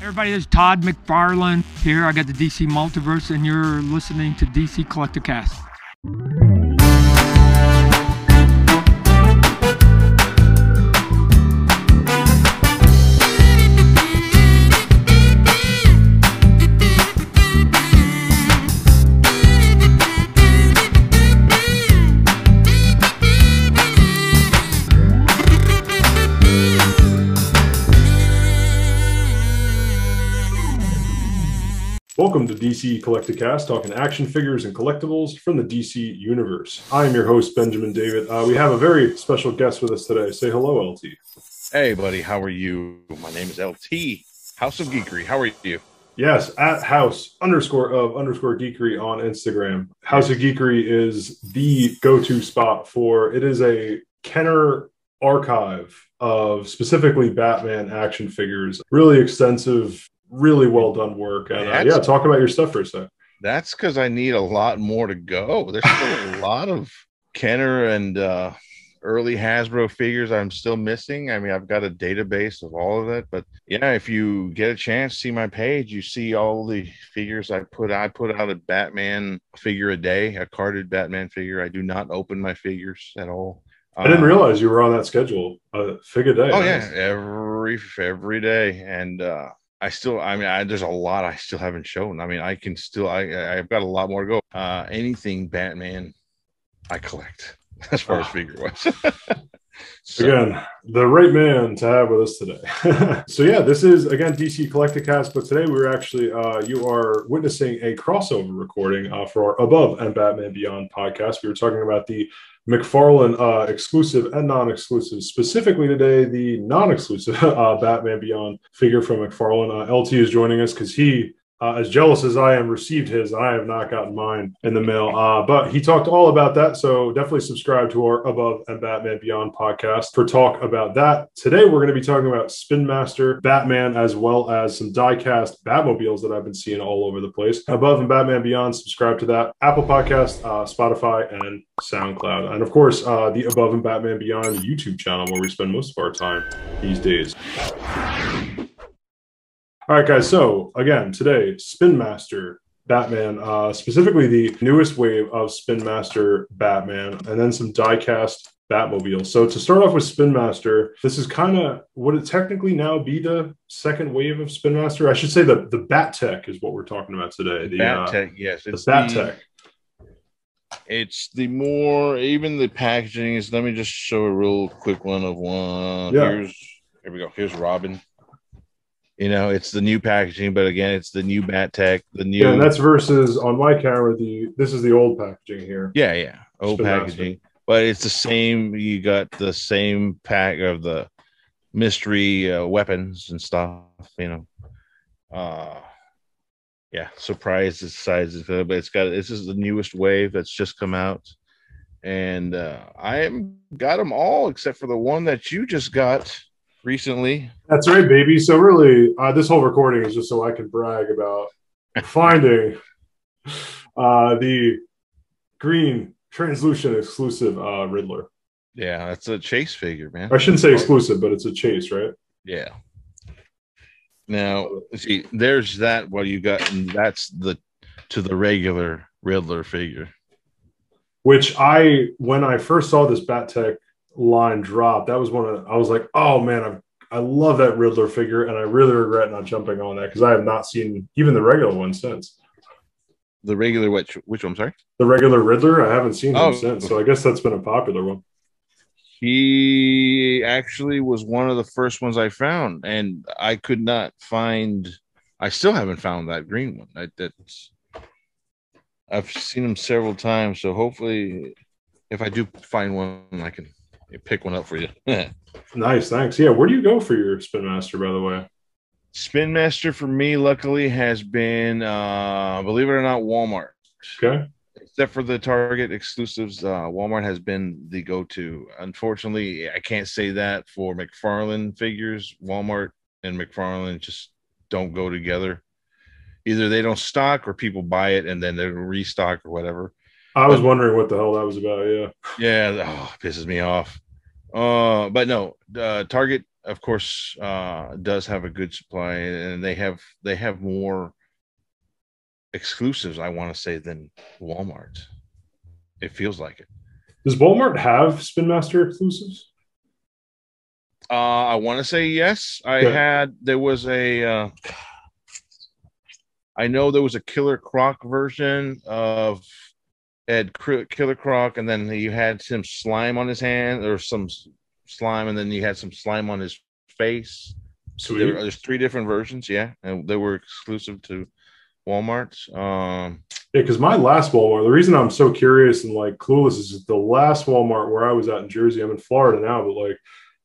Everybody, this is Todd McFarlane here. I got the DC Multiverse, and you're listening to DC Collecticast. DC Collecticast, talking action figures and collectibles from the DC universe. I am your host, Benjamin David. Uh, we have a very special guest with us today. Say hello, LT. Hey, buddy, how are you? My name is LT, House of Geekery. How are you? Yes, at house underscore of underscore geekery on Instagram. House of Geekery is the go to spot for it is a Kenner archive of specifically Batman action figures. Really extensive really well done work. And uh, yeah, talk about your stuff for a sec. That's because I need a lot more to go. There's still a lot of Kenner and uh, early Hasbro figures I'm still missing. I mean, I've got a database of all of it, but yeah, if you get a chance, see my page, you see all the figures I put. I put out a Batman figure a day, a carded Batman figure. I do not open my figures at all. I didn't uh, realize you were on that schedule. Uh, figure day. Oh nice. yeah, every every day, and uh, I still, I mean, I, there's a lot I still haven't shown. I mean, I can still, I, I've got a lot more to go. Uh, anything Batman, I collect as far as ah. figure wise. so. Again, the right man to have with us today. so yeah, this is again DC Collecticast, but today we're actually, uh, you are witnessing a crossover recording uh, for our Above and Batman Beyond podcast. We were talking about the McFarlane uh, exclusive and non-exclusive. Specifically today, the non-exclusive uh, Batman Beyond figure from McFarlane. Uh, LT is joining us because he uh, as jealous as I am, received his. I have not gotten mine in the mail. Uh, but he talked all about that. So definitely subscribe to our Above and Batman Beyond podcast for talk about that. Today, we're going to be talking about Spin Master, Batman, as well as some die-cast Batmobiles that I've been seeing all over the place. Above and Batman Beyond, subscribe to that. Apple Podcast, uh, Spotify, and SoundCloud. And of course, uh, the Above and Batman Beyond YouTube channel where we spend most of our time these days. All right, guys. So again, today, Spin Master Batman, uh, specifically the newest wave of Spin Master Batman, and then some diecast Batmobile. So to start off with Spin Master, this is kind of would it technically now be the second wave of Spin Master? I should say the the Bat Tech is what we're talking about today. The Bat Tech, uh, yes, it's the Bat Tech. It's the more even the packaging is. Let me just show a real quick one of one. Yeah. Here's here we go. Here's Robin. You know, it's the new packaging, but again, it's the new Bat Tech, the new. Yeah, and that's versus on my camera. The this is the old packaging here. Yeah, yeah, old packaging, but it's the same. You got the same pack of the mystery uh, weapons and stuff. You know, uh, yeah, surprise sizes, but it's got this is the newest wave that's just come out, and uh, I am got them all except for the one that you just got recently. That's right, baby. So really, uh, this whole recording is just so I can brag about finding uh, the green translucent exclusive uh, Riddler. Yeah, that's a chase figure, man. I shouldn't say exclusive, but it's a chase, right? Yeah. Now, see, there's that. What you got, and that's the to the regular Riddler figure. Which I, when I first saw this Bat Tech line drop, that was one of I was like, oh man, i I love that Riddler figure, and I really regret not jumping on that because I have not seen even the regular one since. The regular which which one? sorry. The regular Riddler. I haven't seen him oh. since, so I guess that's been a popular one. He actually was one of the first ones I found, and I could not find. I still haven't found that green one. I, that's I've seen him several times, so hopefully, if I do find one, I can pick one up for you. nice, thanks. Yeah, where do you go for your Spin Master, by the way? Spin Master for me, luckily, has been, uh, believe it or not, Walmart. Okay. Except for the Target exclusives, uh, Walmart has been the go-to. Unfortunately, I can't say that for McFarlane figures. Walmart and McFarlane just don't go together. Either they don't stock or people buy it and then they restock or whatever. I was wondering what the hell that was about. Yeah. Yeah. Oh, pisses me off. Uh, but no, uh, Target of course, uh, does have a good supply, and they have they have more exclusives. I want to say than Walmart. It feels like it. Does Walmart have Spin Master exclusives? Uh, I want to say yes. I had there was a. Uh, I know there was a Killer Croc version of Ed Killer Croc, and then you had some slime on his hand, or some slime, and then you had some slime on his face. So there, there's three different versions, yeah, and they were exclusive to Walmart. Um, yeah, because my last Walmart, the reason I'm so curious and like clueless is the last Walmart where I was at in Jersey. I'm in Florida now, but like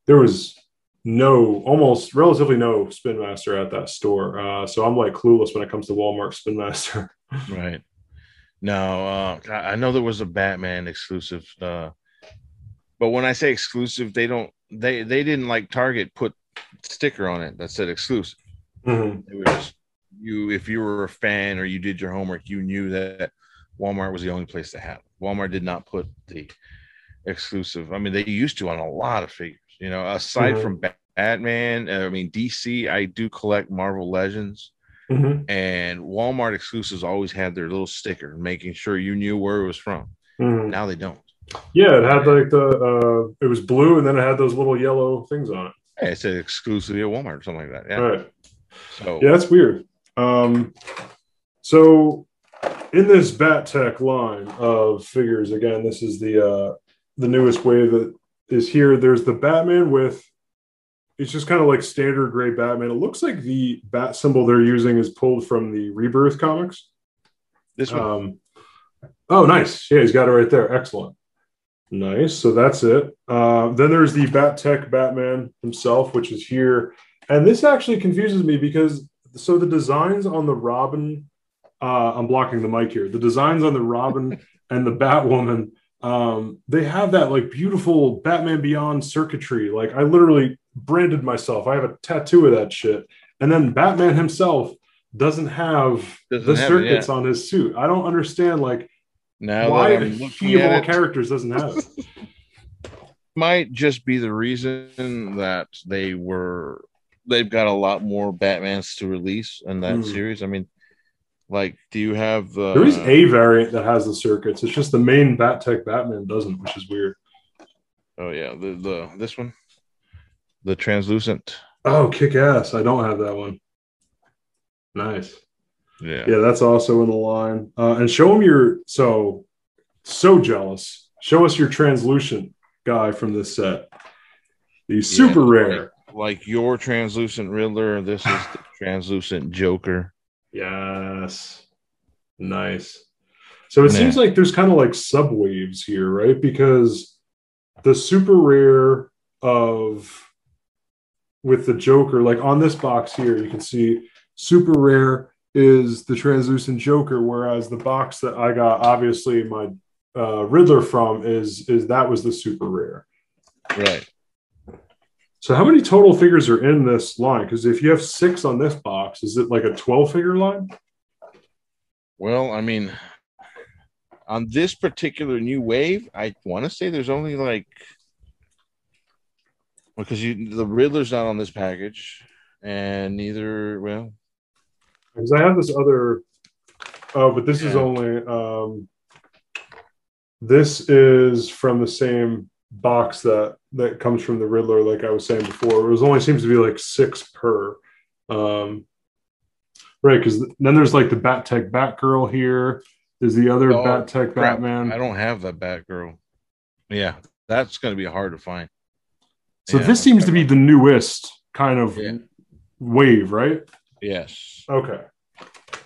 there was no, almost relatively no Spin Master at that store. Uh, so I'm like clueless when it comes to Walmart Spin Master. right. No, uh, I know there was a Batman exclusive, uh, but when I say exclusive, they don't they they didn't like Target put sticker on it that said exclusive. Mm-hmm. It was you if you were a fan or you did your homework, you knew that Walmart was the only place to have. It. Walmart did not put the exclusive. I mean, they used to on a lot of figures. You know, aside mm-hmm. from Batman, I mean DC, I do collect Marvel Legends. Mm-hmm. And Walmart exclusives always had their little sticker, making sure you knew where it was from. Mm-hmm. Now they don't. Yeah, it had like the uh, it was blue, and then it had those little yellow things on it. Yeah, it said exclusively at Walmart or something like that. Yeah. Right. So yeah, that's weird. Um, so in this Bat Tech line of figures, again, this is the uh, the newest wave that is here. There's the Batman with it's just kind of like standard gray Batman. It looks like the bat symbol they're using is pulled from the Rebirth comics. This one. Um, oh, nice. Yeah, he's got it right there. Excellent. Nice. So that's it. Uh, then there's the Bat Tech Batman himself, which is here. And this actually confuses me because so the designs on the Robin, uh, I'm blocking the mic here. The designs on the Robin and the Batwoman, um, they have that like beautiful Batman Beyond circuitry. Like I literally branded myself. I have a tattoo of that shit. And then Batman himself doesn't have doesn't the have circuits it, yeah. on his suit. I don't understand like now why he of all it, characters doesn't have it. Might just be the reason that they were they've got a lot more Batmans to release in that mm. series. I mean, like, do you have the? There is a variant that has the circuits. It's just the main Bat Tech Batman doesn't, which is weird. Oh yeah, the the this one, the translucent. Oh, kick ass! I don't have that one. Nice. Yeah, yeah, that's also in the line. Uh, and show them your so so jealous. Show us your translucent guy from this set. The super yeah, rare like your translucent Riddler. This is the translucent Joker. Yes. Nice. So it seems like there's kind of like subwaves here, right? Because the super rare of with the Joker, like on this box here, you can see super rare is the translucent Joker, whereas the box that I got, obviously my uh, Riddler from, is is that was the super rare. Right. So how many total figures are in this line? Because if you have six on this box, is it like a 12 figure line? Well, I mean, on this particular new wave, I want to say there's only like because you the Riddler's not on this package, and neither well. Because I have this other oh, but this yeah. is only um this is from the same box that that comes from the Riddler, like I was saying before. It was only seems to be like six per. Um, right, because then there's like the Bat Tech Batgirl here. There's the other oh, Bat Tech Batman. I don't have that Batgirl. Yeah, that's going to be hard to find. So yeah, this seems to be the newest kind of yeah. wave, right? Yes. Okay.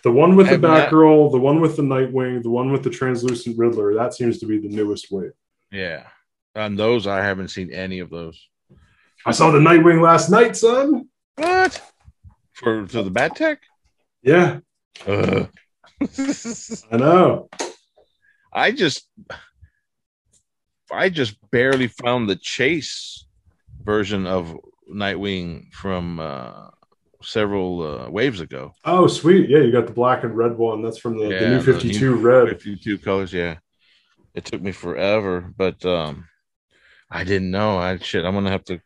The one with the Batgirl, the one with the Nightwing, the one with the translucent Riddler, that seems to be the newest wave. Yeah. On those, I haven't seen any of those. I saw the Nightwing last night, son. What? For to the Bat Tech? Yeah. Uh. I know. I just I just barely found the chase version of Nightwing from uh, several uh, waves ago. Oh, sweet! Yeah, you got the black and red one. That's from the, yeah, the new Fifty Two red. Fifty Two colors. Yeah, it took me forever, but um, I didn't know. I shit. I'm gonna have to.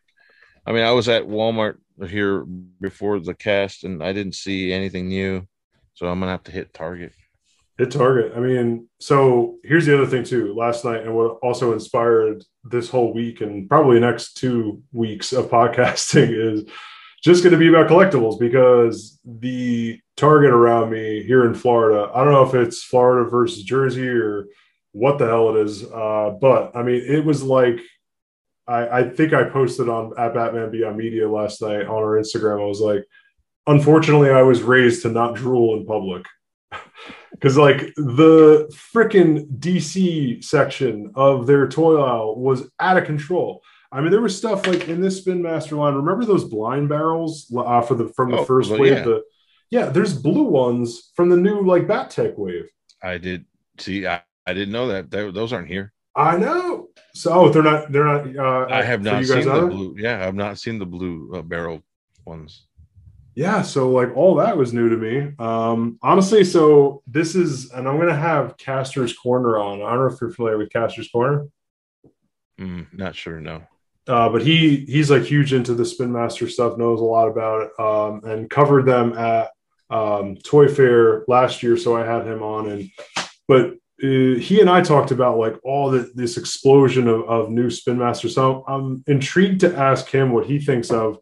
I mean, I was at Walmart here before the cast, and I didn't see anything new, so I'm gonna have to hit Target. Hit Target. I mean, so here's the other thing too. Last night, and what also inspired this whole week and probably next two weeks of podcasting is just going to be about collectibles because the target around me here in Florida, I don't know if it's Florida versus Jersey or what the hell it is, uh, but I mean, it was like I, I think I posted on at Batman Beyond Media last night on our Instagram. I was like, unfortunately, I was raised to not drool in public. Because like the freaking DC section of their toy aisle was out of control. I mean, there was stuff like in this Spin Master line. Remember those blind barrels uh, for the from the oh, first well, wave? Yeah. The, yeah, there's blue ones from the new like Bat-Tech wave. I did see. I, I didn't know that. They, those aren't here. I know. So oh, they're not. They're not. Uh, I have not seen the blue. Yeah, I've not seen the blue uh, barrel ones. Yeah, so like all that was new to me. Um, honestly, so this is, and I'm gonna have Caster's Corner on. I don't know if you're familiar with Caster's Corner. Mm, not sure. No. Uh, but he he's like huge into the Spin Master stuff, knows a lot about it, um, and covered them at um, Toy Fair last year. So I had him on, and but uh, he and I talked about like all the, this explosion of, of new Spin Master. So I'm intrigued to ask him what he thinks of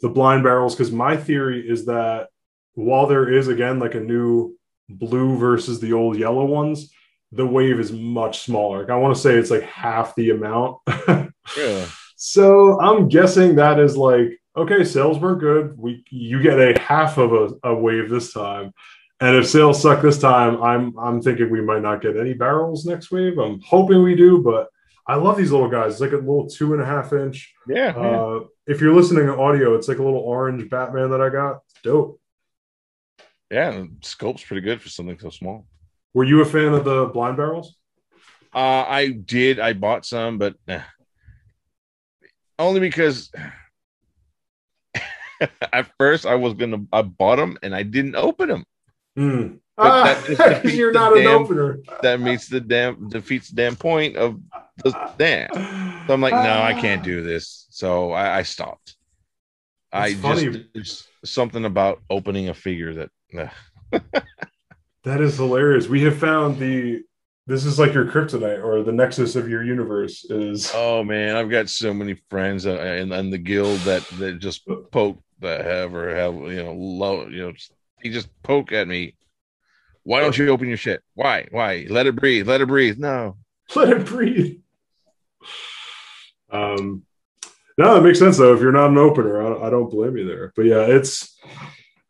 the blind barrels because my theory is that while there is again like a new blue versus the old yellow ones, the wave is much smaller. Like I want to say it's like half the amount. yeah. So I'm guessing that is like okay, sales were good. We you get a half of a, a wave this time. And if sales suck this time, I'm I'm thinking we might not get any barrels next wave. I'm hoping we do, but I love these little guys. It's like a little two and a half inch. Yeah. Uh, if you're listening to audio, it's like a little orange Batman that I got. It's dope. Yeah, scope's pretty good for something so small. Were you a fan of the blind barrels? Uh, I did. I bought some, but eh. only because at first I was gonna. I bought them and I didn't open them. Mm. Ah, you're not an damn, opener. That meets the damn defeats the damn point of damn. So I'm like, no, I can't do this. So I, I stopped. That's I funny. just something about opening a figure that. that is hilarious. We have found the. This is like your kryptonite or the nexus of your universe is. Oh man, I've got so many friends uh, in, in the guild that that just poke the have or have you know low you know he just poke at me. Why don't you open your shit? Why? Why? Let it breathe. Let it breathe. No. Let it breathe. Um, no, that makes sense though. If you're not an opener, I, I don't blame you there. But yeah, it's.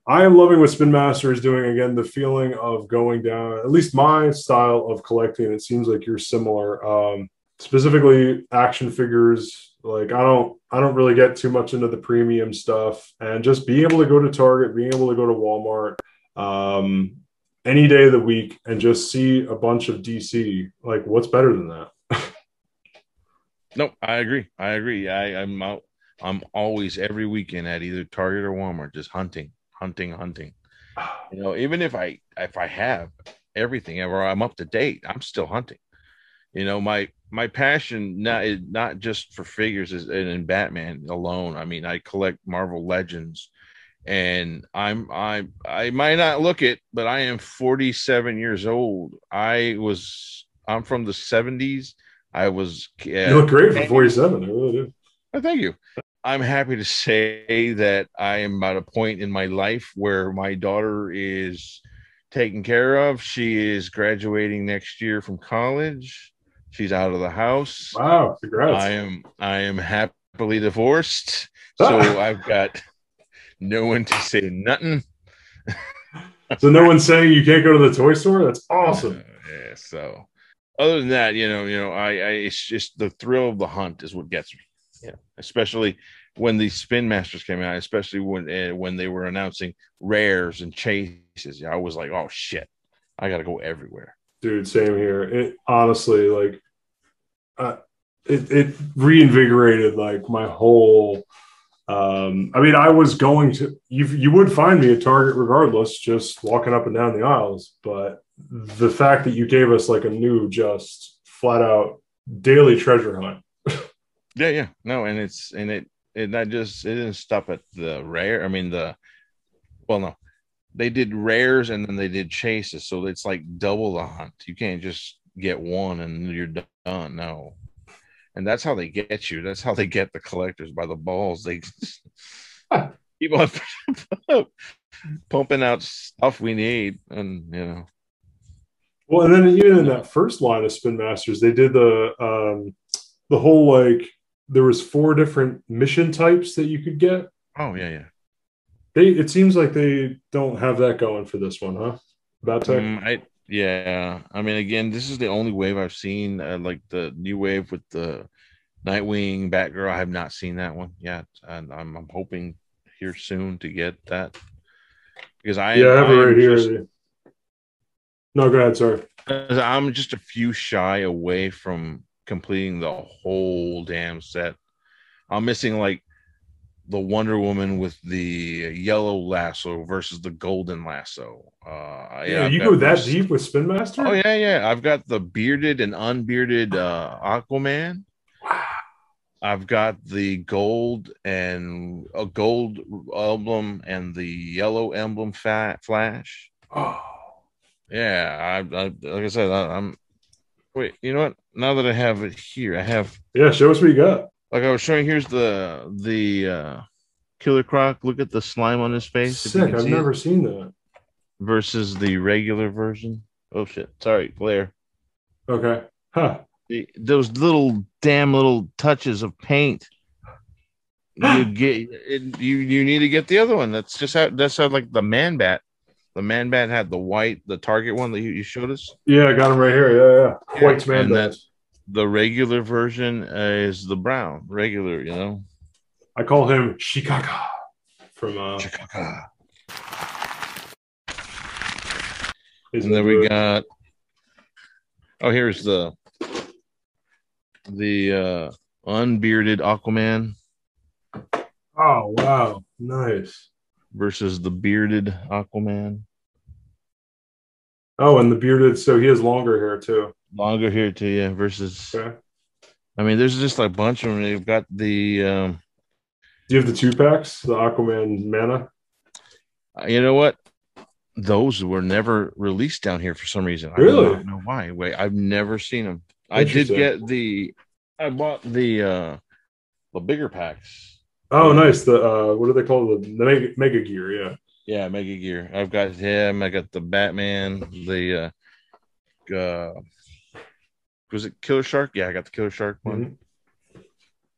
I am loving what Spin Master is doing. Again, the feeling of going down, at least my style of collecting. It seems like you're similar. Um, specifically, action figures. Like I don't, I don't really get too much into the premium stuff, and just being able to go to Target, being able to go to Walmart, um, any day of the week, and just see a bunch of DC. Like, what's better than that? No, I agree. I agree. I, I'm out. I'm always every weekend at either Target or Walmart, just hunting, hunting, hunting. You know, even if I if I have everything or I'm up to date, I'm still hunting. You know, my my passion not not just for figures is in Batman alone. I mean, I collect Marvel Legends, and I'm I I might not look it, but I am 47 years old. I was I'm from the 70s I was. Uh, you look great for 47. I really do. Oh, thank you. I'm happy to say that I am at a point in my life where my daughter is taken care of. She is graduating next year from college. She's out of the house. Wow, congrats. I am I am happily divorced. So I've got no one to say nothing. so no one's saying you can't go to the toy store? That's awesome. Uh, yeah, so other than that, you know, you know, I, I it's just the thrill of the hunt is what gets me. Yeah, especially when the spin masters came out, especially when uh, when they were announcing rares and chases. I was like, oh shit, I got to go everywhere. Dude, same here. It honestly, like, uh, it it reinvigorated like my whole. Um, I mean, I was going to you. You would find me at Target regardless, just walking up and down the aisles, but the fact that you gave us like a new just flat out daily treasure hunt yeah yeah no and it's and it it not just it didn't stop at the rare. I mean the well no. They did rares and then they did chases. So it's like double the hunt. You can't just get one and you're done. No. And that's how they get you. That's how they get the collectors by the balls. They keep on pumping out stuff we need. And you know. Well, and then even in that first line of Spin Masters, they did the um the whole like there was four different mission types that you could get. Oh yeah, yeah. They it seems like they don't have that going for this one, huh? Bat Tech. Mm, I yeah. I mean, again, this is the only wave I've seen. Uh, like the new wave with the Nightwing, Batgirl. I have not seen that one yet, and I'm, I'm hoping here soon to get that because I yeah, I have it right here. No, go ahead. sir. I'm just a few shy away from completing the whole damn set. I'm missing like the Wonder Woman with the yellow lasso versus the golden lasso. Uh, Yeah, I've you go that deep with Spin Master? Oh yeah, yeah. I've got the bearded and unbearded uh, Aquaman. I've got the gold and a gold emblem and the yellow emblem fat flash. Oh. Yeah, I, I like I said, I, I'm. Wait, you know what? Now that I have it here, I have Yeah, show us what you got. like I was showing. Here's the the uh, Killer Croc. Look at the slime on his face. Sick. I've see it, never seen that. versus the regular version. Oh shit! Sorry, glare. Okay. Huh. the, those little damn little touches of paint you get it, you you need to get the other one that's just how that's how like the man bat the man bat had the white the target one that you, you showed us Yeah, I got him right here. Yeah, yeah. Yeah, White's man. and Bat. the regular version is the brown regular you know I call him Shikaka from uh his and then we got oh here's the the uh unbearded aquaman Oh wow. Nice. Versus the bearded aquaman Oh, and the bearded so he has longer hair too. longer hair too yeah versus Okay. I mean, there's just a bunch of them. They've got the, um, Do you have the two packs? The Aquaman mana? you know what? Those were never released down here for some reason. Really? I Really? don't know why. Wait, I've never seen them. I did get the, I bought the, uh, the bigger packs. Oh nice. The uh what do they call the, the mega, mega gear, yeah. Yeah, Mega Gear. I've got him. I got the Batman. The, uh, uh, was it Killer Shark? Yeah, I got the Killer Shark one.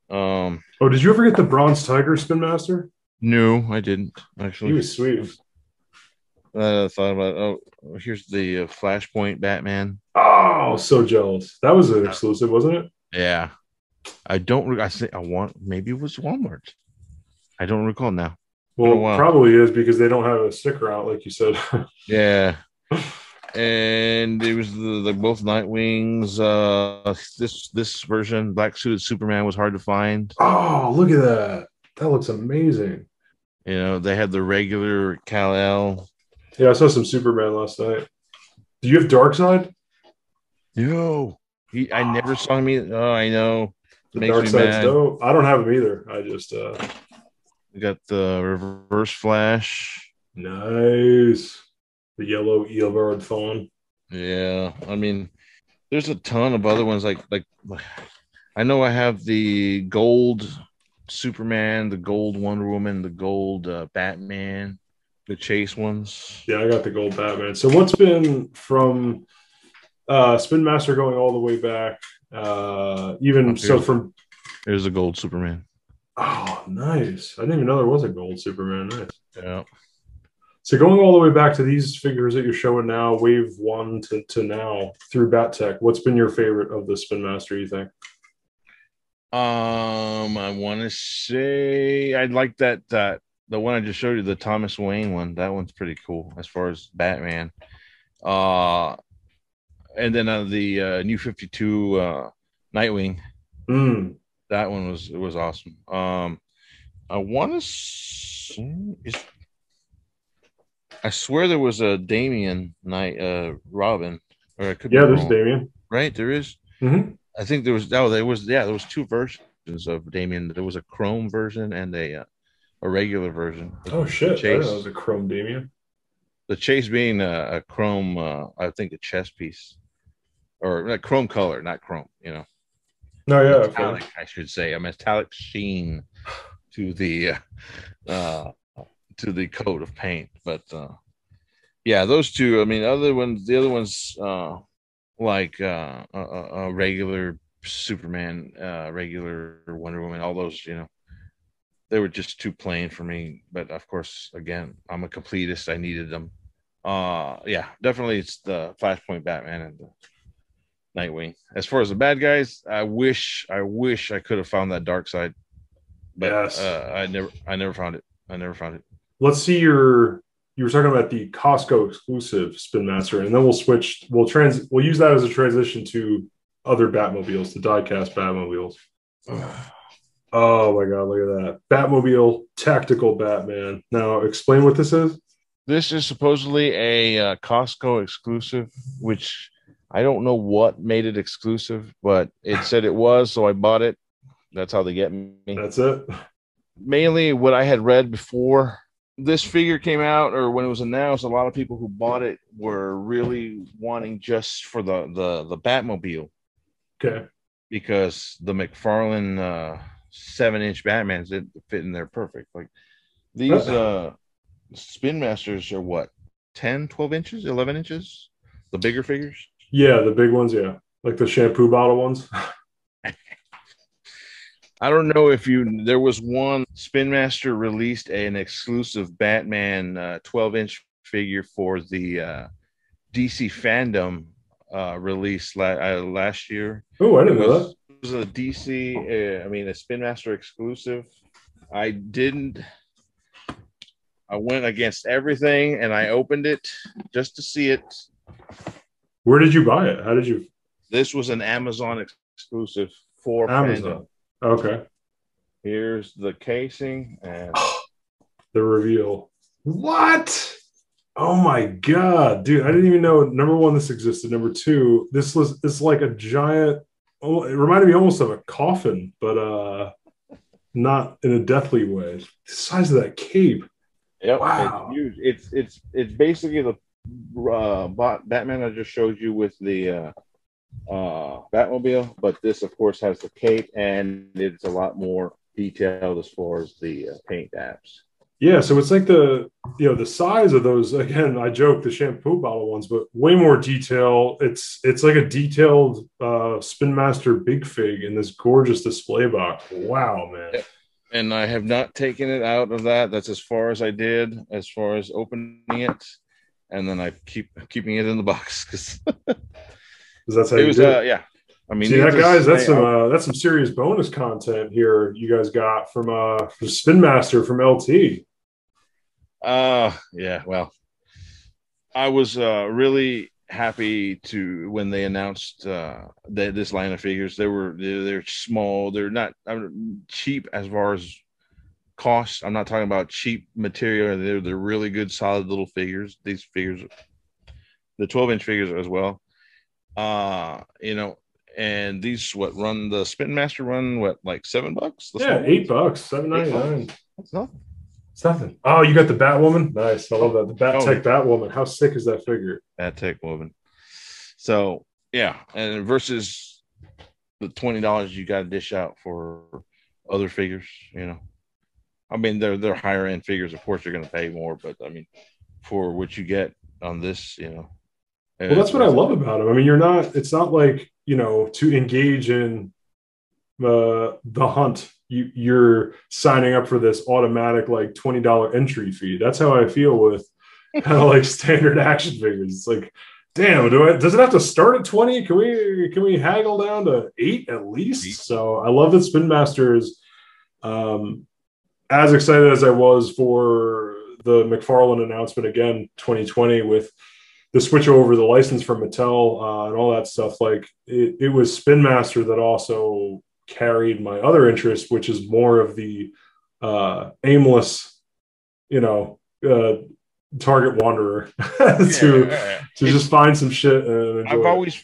Um, Oh, did you ever get the bronze tiger spin master? no, I didn't actually. He was sweet. Uh, thought about. Oh, here's the uh, Flashpoint Batman. Oh, so jealous. That was an exclusive, wasn't it? Yeah, I don't. I think I want. Maybe it was Walmart. I don't recall now. Well, probably is because they don't have a sticker out, like you said. Yeah, and it was the, the both Nightwings. Uh, this this version, black suited Superman, was hard to find. oh, look at that. That looks amazing. You know, they had the regular Kal El. Yeah, I saw some Superman last night. Do you have Darkseid? No, he. I never saw him. Either. Oh, I know. Darkseid's mad. dope. I don't have him either. I just uh We got the Reverse Flash. nice. The yellow Eobard Thawne. Yeah, I mean, there's a ton of other ones. Like, like, I know I have the gold Superman, the gold Wonder Woman, the gold uh, Batman, the Chase ones. Yeah, I got the gold Batman. So what's been from uh Spin Master going all the way back? Uh even so from There's the gold Superman. Oh nice. I didn't even know there was a gold Superman. Nice. Yeah. So going all the way back to these figures that you're showing now, wave one to, to now through Bat Tech, what's been your favorite of the Spin Master, you think? Um, I want to say I'd like that that the one I just showed you, the Thomas Wayne one. That one's pretty cool as far as Batman. Uh, and then uh, the uh, New Fifty Two uh, Nightwing. Mm. That one was it was awesome. Um, I want to is I swear there was a Damian night uh Robin or I could be Yeah, there's wrong. Damian. right there is. Mhm. I think there was oh there was yeah there was two versions of Damian. There was a chrome version and a uh, a regular version. Oh shit! Chase. was a chrome Damian. The chase being a, a chrome, uh, I think a chess piece, or like chrome color, not chrome. You know. No, yeah, metallic. I should say a metallic sheen to the uh, uh, to the coat of paint. But uh, yeah, those two. I mean, other ones, the other ones, uh, like uh, a, a regular Superman, uh, regular Wonder Woman, all those, you know, they were just too plain for me. But of course, again, I'm a completist. I needed them. Uh, yeah, definitely, it's the Flashpoint Batman and the Nightwing. As far as the bad guys, I wish, I wish I could have found that Darkseid. but yes. uh, I never, I never found it. I never found it. Let's see your. You were talking about the Costco exclusive Spin Master, and then we'll switch. We'll trans. We'll use that as a transition to other Batmobiles, the diecast Batmobiles. oh my god, look at that Batmobile Tactical Batman. Now, explain what this is. This is supposedly a uh, Costco exclusive, which I don't know what made it exclusive, but it said it was, so I bought it. That's how they get me. That's it. Mainly what I had read before this figure came out or when it was announced, a lot of people who bought it were really wanting just for the the the Batmobile. Okay. Because the McFarlane uh seven inch Batmans didn't fit in there perfect. Like these uh spin masters are what 10 12 inches 11 inches the bigger figures yeah, the big ones, yeah. Like the shampoo bottle ones. I don't know if you there was one Spin Master released an exclusive Batman uh, 12 inch figure for the uh, DC fandom uh, release la- uh, last year. Oh, I didn't know that. It was a DC, uh, I mean, a Spin Master exclusive. I didn't. I went against everything and I opened it just to see it. Where did you buy it? How did you? This was an Amazon exclusive for Amazon. Okay. Here's the casing and the reveal. What? Oh my god, dude! I didn't even know. Number one, this existed. Number two, this was it's like a giant. Oh, it reminded me almost of a coffin, but uh, not in a deathly way. The size of that cape. Yep. Wow. It's huge. It's it's it's basically the uh, Batman I just showed you with the uh, uh, Batmobile, but this, of course, has the cape and it's a lot more detailed as far as the uh, paint apps. Yeah, so it's like the you know the size of those. Again, I joke the shampoo bottle ones, but way more detail. It's it's like a detailed uh, Spin Master Big Fig in this gorgeous display box. Wow, man! And I have not taken it out of that. That's as far as I did as far as opening it and then I keep keeping it in the box because that's how it was. Uh, yeah, I mean, see that guys. That's some uh, that's some serious bonus content here. You guys got from uh from Spin Master from LT. Uh yeah. Well, I was uh really happy to when they announced uh that this line of figures. They were they're, they're small. They're not cheap as far as cost. I'm not talking about cheap material. They're they're really good, solid little figures. These figures, the 12 inch figures as well. Uh, you know, and these what run the Spin Master run what like seven bucks? The yeah, eight bucks, seven ninety nine. That's nothing. It's nothing. Oh, you got the Batwoman. Nice. I love that. The Bat Tech oh, Batwoman. How sick is that figure? Bat Tech Woman. So yeah, and versus the twenty dollars you got to dish out for other figures, you know. I mean, they're they're higher end figures. Of course, you're going to pay more, but I mean, for what you get on this, you know. Well, that's what I love about them. I mean, you're not. It's not like you know to engage in uh, the hunt. You you're signing up for this automatic like twenty dollar entry fee. That's how I feel with kind of like standard action figures. It's like, damn, do I, does it have to start at twenty? Can we can we haggle down to eight at least? So I love that Spin Masters. Um, as excited as I was for the McFarlane announcement again, 2020 with the switch over the license from Mattel uh, and all that stuff. Like it, it was Spin Master that also carried my other interest, which is more of the uh, aimless, you know, uh, target wanderer to yeah, to just find some shit. I've always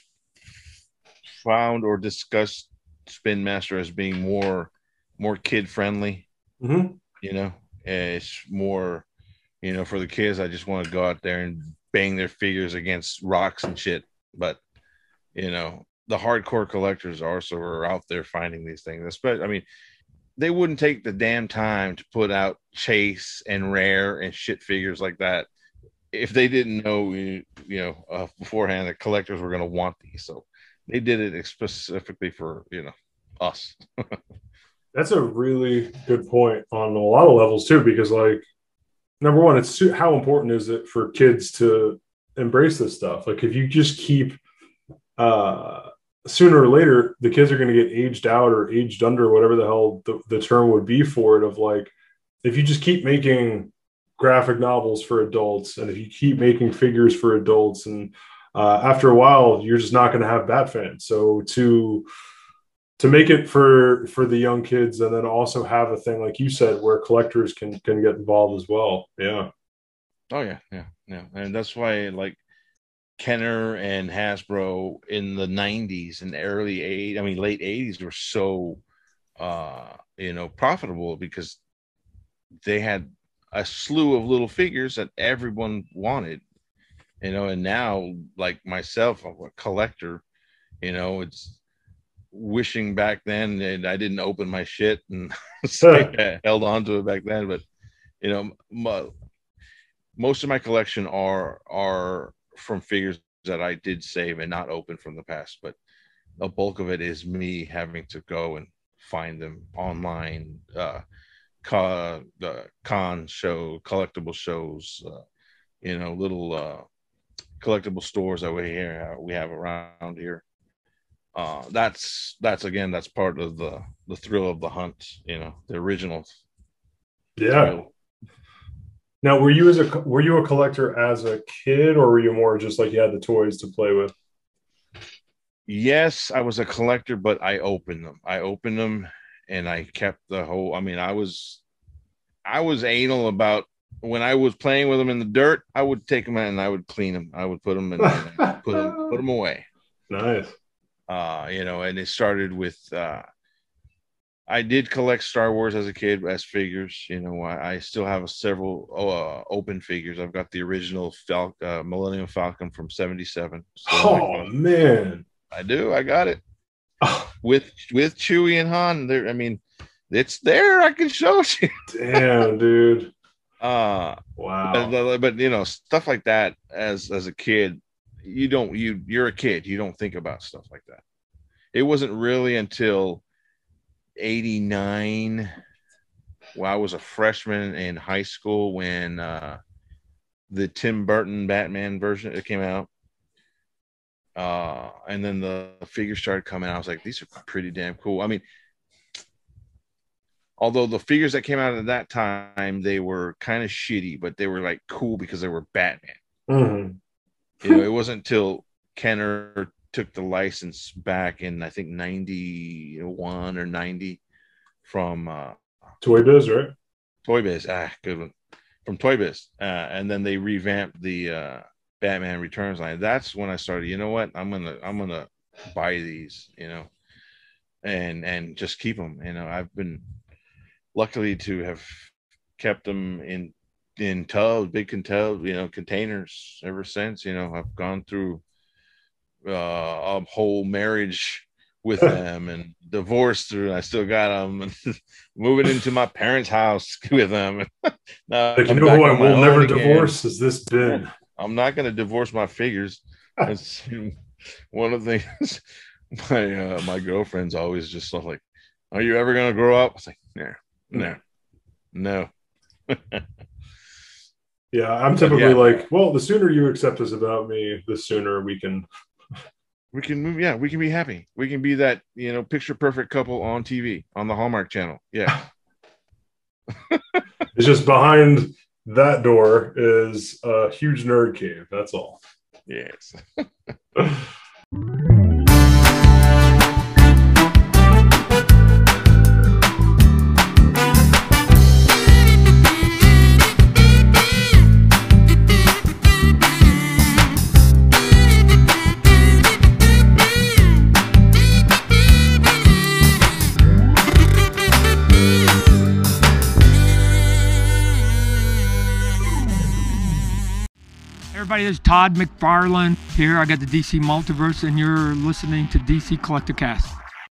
found or discussed Spin Master as being more more kid friendly. Mm-hmm. You know, it's more, you know, for the kids. I just want to go out there and bang their figures against rocks and shit. But you know, the hardcore collectors also are out there finding these things. Especially, I mean, they wouldn't take the damn time to put out chase and rare and shit figures like that if they didn't know you, know uh, beforehand that collectors were going to want these so they did it specifically for you know us that's a really good point on a lot of levels too because like number one it's how important is it for kids to embrace this stuff? Like if you just keep uh sooner or later the kids are going to get aged out or aged under whatever the hell the, the term would be for it of like if you just keep making graphic novels for adults and if you keep making figures for adults and uh, after a while you're just not going to have bat fans so to to make it for for the young kids and then also have a thing like you said where collectors can can get involved as well. Yeah. Oh yeah. Yeah. Yeah. And that's why like kenner and hasbro in the 90s and early 80s i mean late 80s were so uh you know profitable because they had a slew of little figures that everyone wanted you know and now like myself a collector you know it's wishing back then and i didn't open my shit and so held on to it back then but you know my, most of my collection are are from figures that i did save and not open from the past but a bulk of it is me having to go and find them online uh con, uh, con show, collectible shows, uh, you know, little uh, collectible stores that we here we have around here. Uh, that's that's again that's part of the the thrill of the hunt. You know, the original. Yeah. Thrill. Now, were you as a were you a collector as a kid, or were you more just like you had the toys to play with? Yes, I was a collector, but I opened them. I opened them and I kept the whole. I mean, I was, I was anal about when I was playing with them in the dirt. I would take them out and I would clean them. I would put them and put them put them away. Nice. Uh, you know, and it started with. uh I did collect Star Wars as a kid as figures. You know, I, I still have several uh, open figures. I've got the original Fal- uh, Millennium Falcon from '77. Oh man, I do. I got it. with with Chewie and Han. There, I mean, it's there. I can show you. Damn, dude. Uh wow. But, but, you know, stuff like that as as a kid, you don't you you're a kid. You don't think about stuff like that. It wasn't really until 89 well I was a freshman in high school when uh the Tim Burton Batman version it came out uh, and then the figures started coming. I was like, these are pretty damn cool. I mean, although the figures that came out at that time they were kind of shitty, but they were like cool because they were Batman. Mm-hmm. You know, it wasn't until Kenner took the license back in I think ninety one or ninety from uh, Toy Biz, right? Toy Biz, ah, good one from Toy Biz, uh, and then they revamped the uh, Batman Returns line. That's when I started. You know what? I'm gonna I'm gonna buy these. You know, and and just keep them. You know, I've been luckily to have kept them in in tubs, big tubs, you know, containers ever since. You know, I've gone through uh, a whole marriage with them and divorced through. I still got them and moving into my parents' house with them. now, like, you know who I will never divorce is this Ben. I'm not going to divorce my figures. That's one of the things my uh, my girlfriend's always just like, "Are you ever going to grow up?" I was like, "No, no, no." Yeah, I'm typically yeah. like, well, the sooner you accept this about me, the sooner we can. We can move. Yeah, we can be happy. We can be that you know picture perfect couple on TV on the Hallmark Channel. Yeah. it's just behind that door is a huge nerd cave. That's all. Yes. Everybody, this is Todd McFarlane here. I got the DC Multiverse, and you're listening to DC Collecticast.